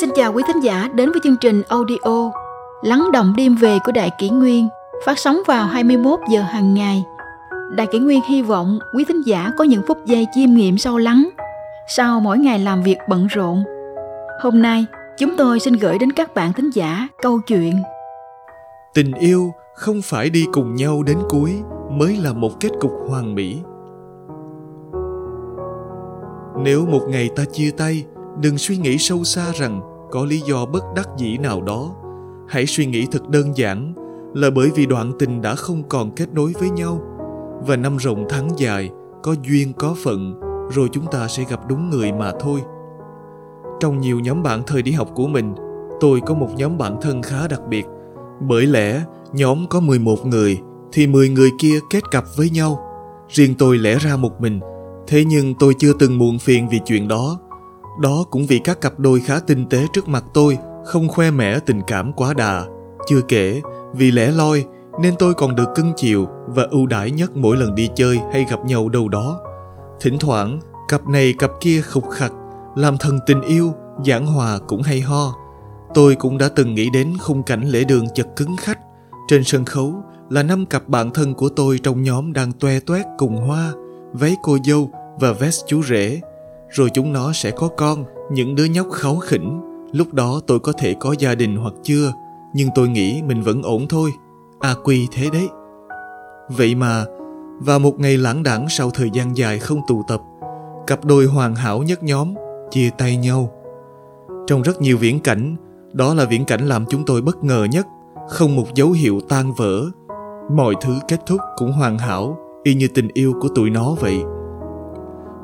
Xin chào quý thính giả đến với chương trình audio Lắng động đêm về của Đại Kỷ Nguyên phát sóng vào 21 giờ hàng ngày. Đại Kỷ Nguyên hy vọng quý thính giả có những phút giây chiêm nghiệm sâu lắng sau mỗi ngày làm việc bận rộn. Hôm nay, chúng tôi xin gửi đến các bạn thính giả câu chuyện Tình yêu không phải đi cùng nhau đến cuối mới là một kết cục hoàn mỹ. Nếu một ngày ta chia tay, đừng suy nghĩ sâu xa rằng có lý do bất đắc dĩ nào đó. Hãy suy nghĩ thật đơn giản là bởi vì đoạn tình đã không còn kết nối với nhau. Và năm rộng tháng dài, có duyên có phận, rồi chúng ta sẽ gặp đúng người mà thôi. Trong nhiều nhóm bạn thời đi học của mình, tôi có một nhóm bạn thân khá đặc biệt. Bởi lẽ, nhóm có 11 người, thì 10 người kia kết cặp với nhau. Riêng tôi lẽ ra một mình, thế nhưng tôi chưa từng muộn phiền vì chuyện đó đó cũng vì các cặp đôi khá tinh tế trước mặt tôi không khoe mẽ tình cảm quá đà chưa kể vì lẽ loi nên tôi còn được cưng chiều và ưu đãi nhất mỗi lần đi chơi hay gặp nhau đâu đó. Thỉnh thoảng, cặp này cặp kia khục khặc, làm thần tình yêu, giảng hòa cũng hay ho. Tôi cũng đã từng nghĩ đến khung cảnh lễ đường chật cứng khách. Trên sân khấu là năm cặp bạn thân của tôi trong nhóm đang toe toét cùng hoa, váy cô dâu và vest chú rể. Rồi chúng nó sẽ có con, những đứa nhóc kháu khỉnh. Lúc đó tôi có thể có gia đình hoặc chưa, nhưng tôi nghĩ mình vẫn ổn thôi. A quy thế đấy. Vậy mà vào một ngày lãng đãng sau thời gian dài không tụ tập cặp đôi hoàn hảo nhất nhóm chia tay nhau. Trong rất nhiều viễn cảnh đó là viễn cảnh làm chúng tôi bất ngờ nhất. Không một dấu hiệu tan vỡ mọi thứ kết thúc cũng hoàn hảo y như tình yêu của tụi nó vậy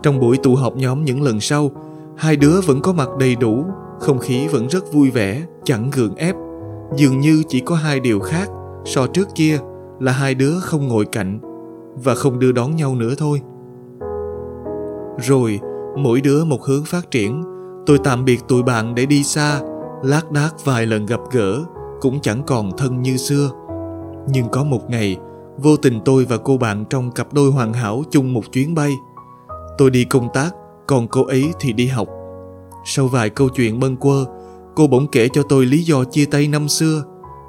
trong buổi tụ họp nhóm những lần sau, hai đứa vẫn có mặt đầy đủ, không khí vẫn rất vui vẻ, chẳng gượng ép. Dường như chỉ có hai điều khác, so trước kia, là hai đứa không ngồi cạnh và không đưa đón nhau nữa thôi. Rồi, mỗi đứa một hướng phát triển. Tôi tạm biệt tụi bạn để đi xa, lác đác vài lần gặp gỡ, cũng chẳng còn thân như xưa. Nhưng có một ngày, vô tình tôi và cô bạn trong cặp đôi hoàn hảo chung một chuyến bay tôi đi công tác, còn cô ấy thì đi học. Sau vài câu chuyện bâng quơ, cô bỗng kể cho tôi lý do chia tay năm xưa,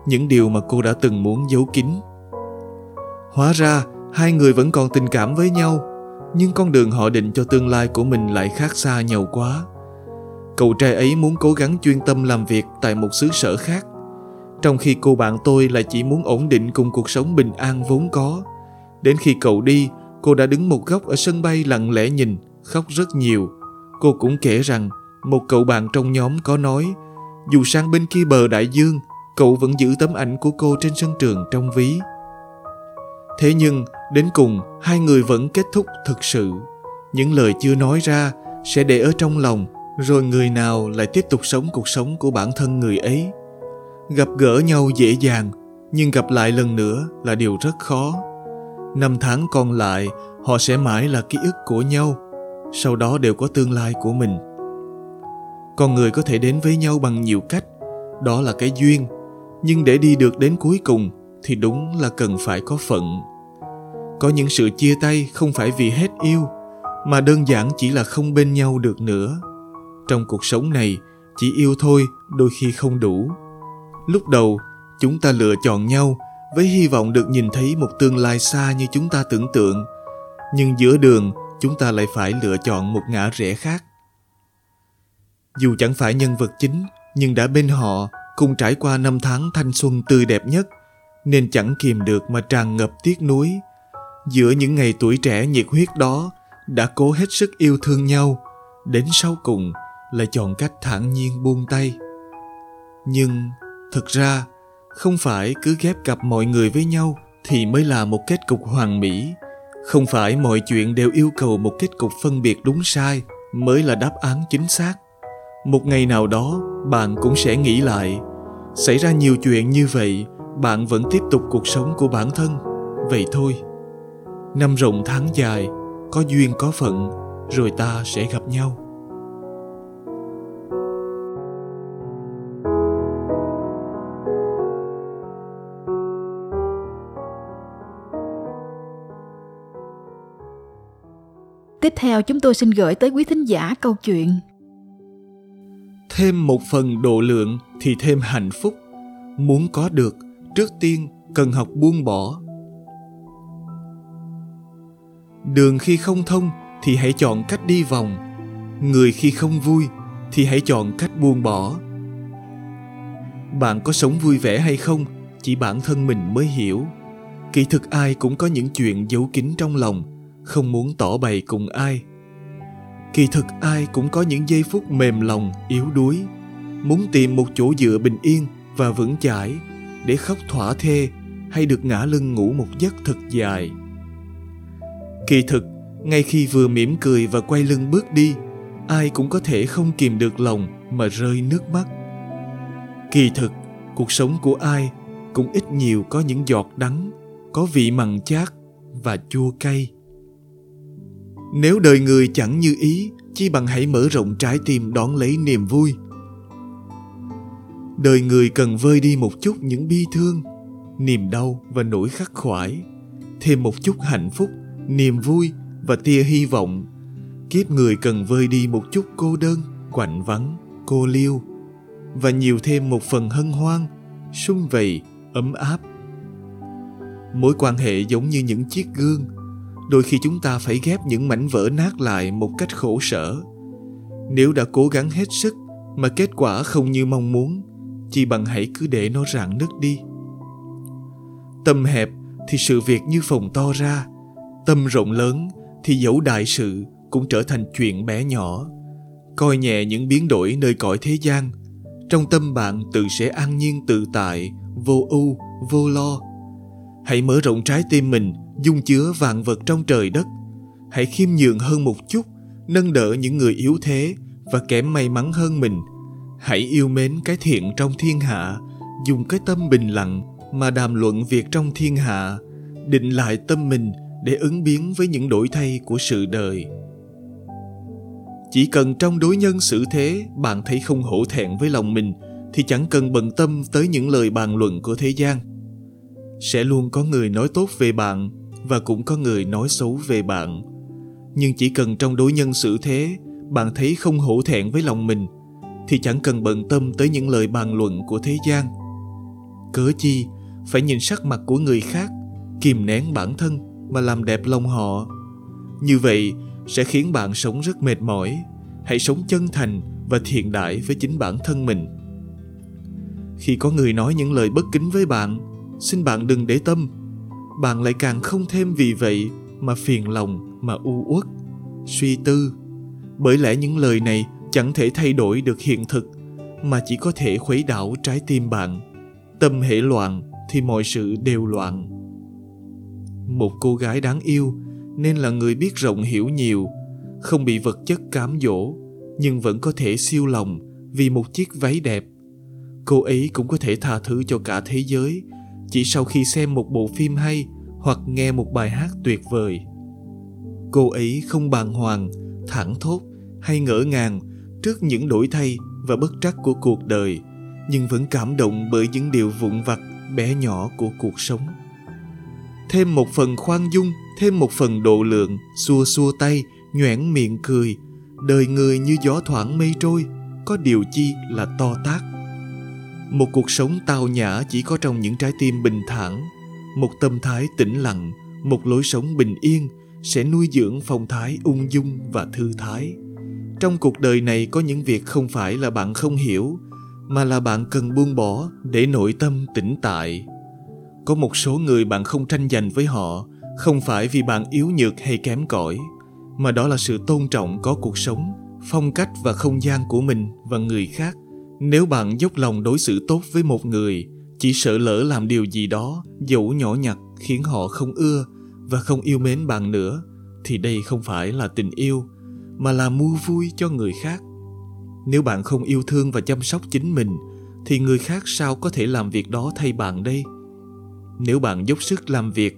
những điều mà cô đã từng muốn giấu kín. Hóa ra, hai người vẫn còn tình cảm với nhau, nhưng con đường họ định cho tương lai của mình lại khác xa nhau quá. Cậu trai ấy muốn cố gắng chuyên tâm làm việc tại một xứ sở khác, trong khi cô bạn tôi lại chỉ muốn ổn định cùng cuộc sống bình an vốn có. Đến khi cậu đi cô đã đứng một góc ở sân bay lặng lẽ nhìn, khóc rất nhiều. Cô cũng kể rằng, một cậu bạn trong nhóm có nói, dù sang bên kia bờ đại dương, cậu vẫn giữ tấm ảnh của cô trên sân trường trong ví. Thế nhưng, đến cùng, hai người vẫn kết thúc thực sự. Những lời chưa nói ra sẽ để ở trong lòng, rồi người nào lại tiếp tục sống cuộc sống của bản thân người ấy. Gặp gỡ nhau dễ dàng, nhưng gặp lại lần nữa là điều rất khó năm tháng còn lại, họ sẽ mãi là ký ức của nhau, sau đó đều có tương lai của mình. Con người có thể đến với nhau bằng nhiều cách, đó là cái duyên, nhưng để đi được đến cuối cùng thì đúng là cần phải có phận. Có những sự chia tay không phải vì hết yêu, mà đơn giản chỉ là không bên nhau được nữa. Trong cuộc sống này, chỉ yêu thôi đôi khi không đủ. Lúc đầu, chúng ta lựa chọn nhau với hy vọng được nhìn thấy một tương lai xa như chúng ta tưởng tượng. Nhưng giữa đường, chúng ta lại phải lựa chọn một ngã rẽ khác. Dù chẳng phải nhân vật chính, nhưng đã bên họ, cùng trải qua năm tháng thanh xuân tươi đẹp nhất, nên chẳng kìm được mà tràn ngập tiếc nuối. Giữa những ngày tuổi trẻ nhiệt huyết đó, đã cố hết sức yêu thương nhau. Đến sau cùng, lại chọn cách thản nhiên buông tay. Nhưng thực ra không phải cứ ghép cặp mọi người với nhau thì mới là một kết cục hoàn mỹ. Không phải mọi chuyện đều yêu cầu một kết cục phân biệt đúng sai mới là đáp án chính xác. Một ngày nào đó, bạn cũng sẽ nghĩ lại, xảy ra nhiều chuyện như vậy, bạn vẫn tiếp tục cuộc sống của bản thân. Vậy thôi. Năm rộng tháng dài, có duyên có phận, rồi ta sẽ gặp nhau. Tiếp theo chúng tôi xin gửi tới quý thính giả câu chuyện. Thêm một phần độ lượng thì thêm hạnh phúc. Muốn có được, trước tiên cần học buông bỏ. Đường khi không thông thì hãy chọn cách đi vòng. Người khi không vui thì hãy chọn cách buông bỏ. Bạn có sống vui vẻ hay không, chỉ bản thân mình mới hiểu. Kỳ thực ai cũng có những chuyện giấu kín trong lòng không muốn tỏ bày cùng ai. Kỳ thực ai cũng có những giây phút mềm lòng, yếu đuối, muốn tìm một chỗ dựa bình yên và vững chãi để khóc thỏa thê hay được ngã lưng ngủ một giấc thật dài. Kỳ thực, ngay khi vừa mỉm cười và quay lưng bước đi, ai cũng có thể không kìm được lòng mà rơi nước mắt. Kỳ thực, cuộc sống của ai cũng ít nhiều có những giọt đắng, có vị mặn chát và chua cay nếu đời người chẳng như ý, chi bằng hãy mở rộng trái tim đón lấy niềm vui. Đời người cần vơi đi một chút những bi thương, niềm đau và nỗi khắc khoải, thêm một chút hạnh phúc, niềm vui và tia hy vọng. Kiếp người cần vơi đi một chút cô đơn, quạnh vắng, cô liêu, và nhiều thêm một phần hân hoan sung vầy, ấm áp. Mối quan hệ giống như những chiếc gương đôi khi chúng ta phải ghép những mảnh vỡ nát lại một cách khổ sở. Nếu đã cố gắng hết sức mà kết quả không như mong muốn, chỉ bằng hãy cứ để nó rạn nứt đi. Tâm hẹp thì sự việc như phòng to ra, tâm rộng lớn thì dẫu đại sự cũng trở thành chuyện bé nhỏ. Coi nhẹ những biến đổi nơi cõi thế gian, trong tâm bạn tự sẽ an nhiên tự tại, vô ưu, vô lo. Hãy mở rộng trái tim mình dung chứa vạn vật trong trời đất. Hãy khiêm nhường hơn một chút, nâng đỡ những người yếu thế và kém may mắn hơn mình. Hãy yêu mến cái thiện trong thiên hạ, dùng cái tâm bình lặng mà đàm luận việc trong thiên hạ, định lại tâm mình để ứng biến với những đổi thay của sự đời. Chỉ cần trong đối nhân xử thế, bạn thấy không hổ thẹn với lòng mình, thì chẳng cần bận tâm tới những lời bàn luận của thế gian. Sẽ luôn có người nói tốt về bạn và cũng có người nói xấu về bạn. Nhưng chỉ cần trong đối nhân xử thế, bạn thấy không hổ thẹn với lòng mình, thì chẳng cần bận tâm tới những lời bàn luận của thế gian. Cớ chi, phải nhìn sắc mặt của người khác, kìm nén bản thân mà làm đẹp lòng họ. Như vậy sẽ khiến bạn sống rất mệt mỏi, hãy sống chân thành và thiện đại với chính bản thân mình. Khi có người nói những lời bất kính với bạn, xin bạn đừng để tâm bạn lại càng không thêm vì vậy mà phiền lòng, mà u uất. Suy tư. Bởi lẽ những lời này chẳng thể thay đổi được hiện thực, mà chỉ có thể khuấy đảo trái tim bạn. Tâm hệ loạn thì mọi sự đều loạn. Một cô gái đáng yêu nên là người biết rộng hiểu nhiều, không bị vật chất cám dỗ, nhưng vẫn có thể siêu lòng vì một chiếc váy đẹp. Cô ấy cũng có thể tha thứ cho cả thế giới chỉ sau khi xem một bộ phim hay hoặc nghe một bài hát tuyệt vời. Cô ấy không bàng hoàng, thẳng thốt hay ngỡ ngàng trước những đổi thay và bất trắc của cuộc đời, nhưng vẫn cảm động bởi những điều vụn vặt bé nhỏ của cuộc sống. Thêm một phần khoan dung, thêm một phần độ lượng, xua xua tay, nhoẻn miệng cười, đời người như gió thoảng mây trôi, có điều chi là to tác một cuộc sống tao nhã chỉ có trong những trái tim bình thản. Một tâm thái tĩnh lặng, một lối sống bình yên sẽ nuôi dưỡng phong thái ung dung và thư thái. Trong cuộc đời này có những việc không phải là bạn không hiểu, mà là bạn cần buông bỏ để nội tâm tĩnh tại. Có một số người bạn không tranh giành với họ, không phải vì bạn yếu nhược hay kém cỏi, mà đó là sự tôn trọng có cuộc sống, phong cách và không gian của mình và người khác nếu bạn dốc lòng đối xử tốt với một người, chỉ sợ lỡ làm điều gì đó dẫu nhỏ nhặt khiến họ không ưa và không yêu mến bạn nữa, thì đây không phải là tình yêu, mà là mua vui cho người khác. Nếu bạn không yêu thương và chăm sóc chính mình, thì người khác sao có thể làm việc đó thay bạn đây? Nếu bạn dốc sức làm việc,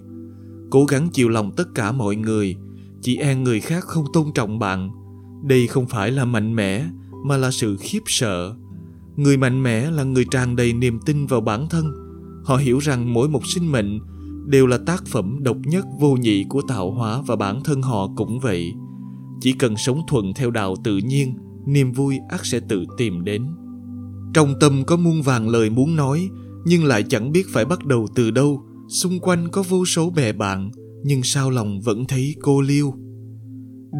cố gắng chiều lòng tất cả mọi người, chỉ e người khác không tôn trọng bạn, đây không phải là mạnh mẽ, mà là sự khiếp sợ người mạnh mẽ là người tràn đầy niềm tin vào bản thân. Họ hiểu rằng mỗi một sinh mệnh đều là tác phẩm độc nhất, vô nhị của tạo hóa và bản thân họ cũng vậy. Chỉ cần sống thuận theo đạo tự nhiên, niềm vui ắt sẽ tự tìm đến. Trong tâm có muôn vàng lời muốn nói, nhưng lại chẳng biết phải bắt đầu từ đâu. Xung quanh có vô số bè bạn, nhưng sao lòng vẫn thấy cô liêu.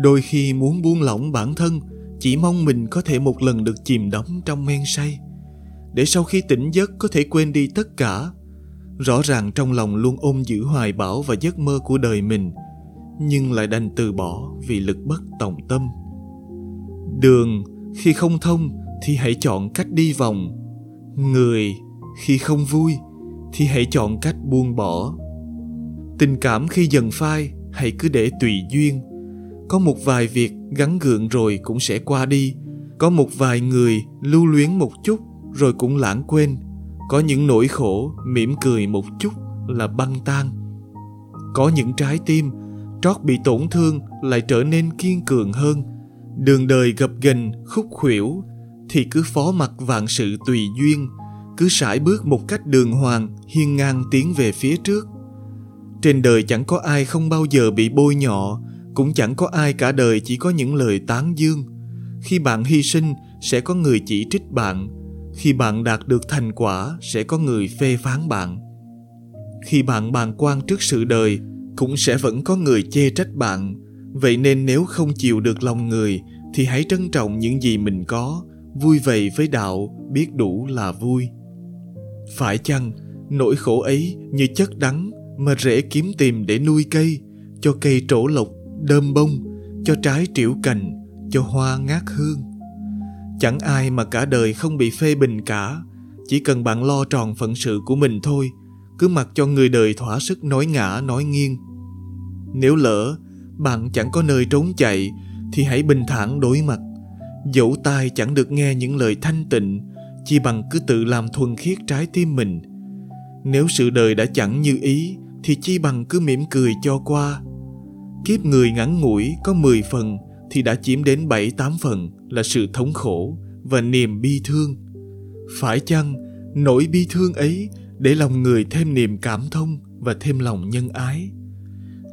Đôi khi muốn buông lỏng bản thân chỉ mong mình có thể một lần được chìm đắm trong men say, để sau khi tỉnh giấc có thể quên đi tất cả. Rõ ràng trong lòng luôn ôm giữ hoài bão và giấc mơ của đời mình, nhưng lại đành từ bỏ vì lực bất tòng tâm. Đường, khi không thông thì hãy chọn cách đi vòng. Người, khi không vui thì hãy chọn cách buông bỏ. Tình cảm khi dần phai, hãy cứ để tùy duyên có một vài việc gắn gượng rồi cũng sẽ qua đi. Có một vài người lưu luyến một chút rồi cũng lãng quên. Có những nỗi khổ mỉm cười một chút là băng tan. Có những trái tim trót bị tổn thương lại trở nên kiên cường hơn. Đường đời gập ghềnh khúc khuỷu thì cứ phó mặc vạn sự tùy duyên, cứ sải bước một cách đường hoàng hiên ngang tiến về phía trước. Trên đời chẳng có ai không bao giờ bị bôi nhọ cũng chẳng có ai cả đời chỉ có những lời tán dương. Khi bạn hy sinh, sẽ có người chỉ trích bạn. Khi bạn đạt được thành quả, sẽ có người phê phán bạn. Khi bạn bàng quan trước sự đời, cũng sẽ vẫn có người chê trách bạn. Vậy nên nếu không chịu được lòng người, thì hãy trân trọng những gì mình có, vui vầy với đạo, biết đủ là vui. Phải chăng, nỗi khổ ấy như chất đắng mà rễ kiếm tìm để nuôi cây, cho cây trổ lộc đơm bông, cho trái triểu cành, cho hoa ngát hương. Chẳng ai mà cả đời không bị phê bình cả, chỉ cần bạn lo tròn phận sự của mình thôi, cứ mặc cho người đời thỏa sức nói ngã, nói nghiêng. Nếu lỡ bạn chẳng có nơi trốn chạy, thì hãy bình thản đối mặt. Dẫu tai chẳng được nghe những lời thanh tịnh chỉ bằng cứ tự làm thuần khiết trái tim mình. Nếu sự đời đã chẳng như ý, thì chi bằng cứ mỉm cười cho qua kiếp người ngắn ngủi có 10 phần thì đã chiếm đến 7-8 phần là sự thống khổ và niềm bi thương. Phải chăng nỗi bi thương ấy để lòng người thêm niềm cảm thông và thêm lòng nhân ái?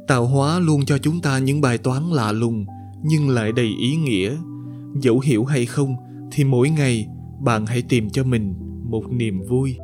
Tạo hóa luôn cho chúng ta những bài toán lạ lùng nhưng lại đầy ý nghĩa. Dẫu hiểu hay không thì mỗi ngày bạn hãy tìm cho mình một niềm vui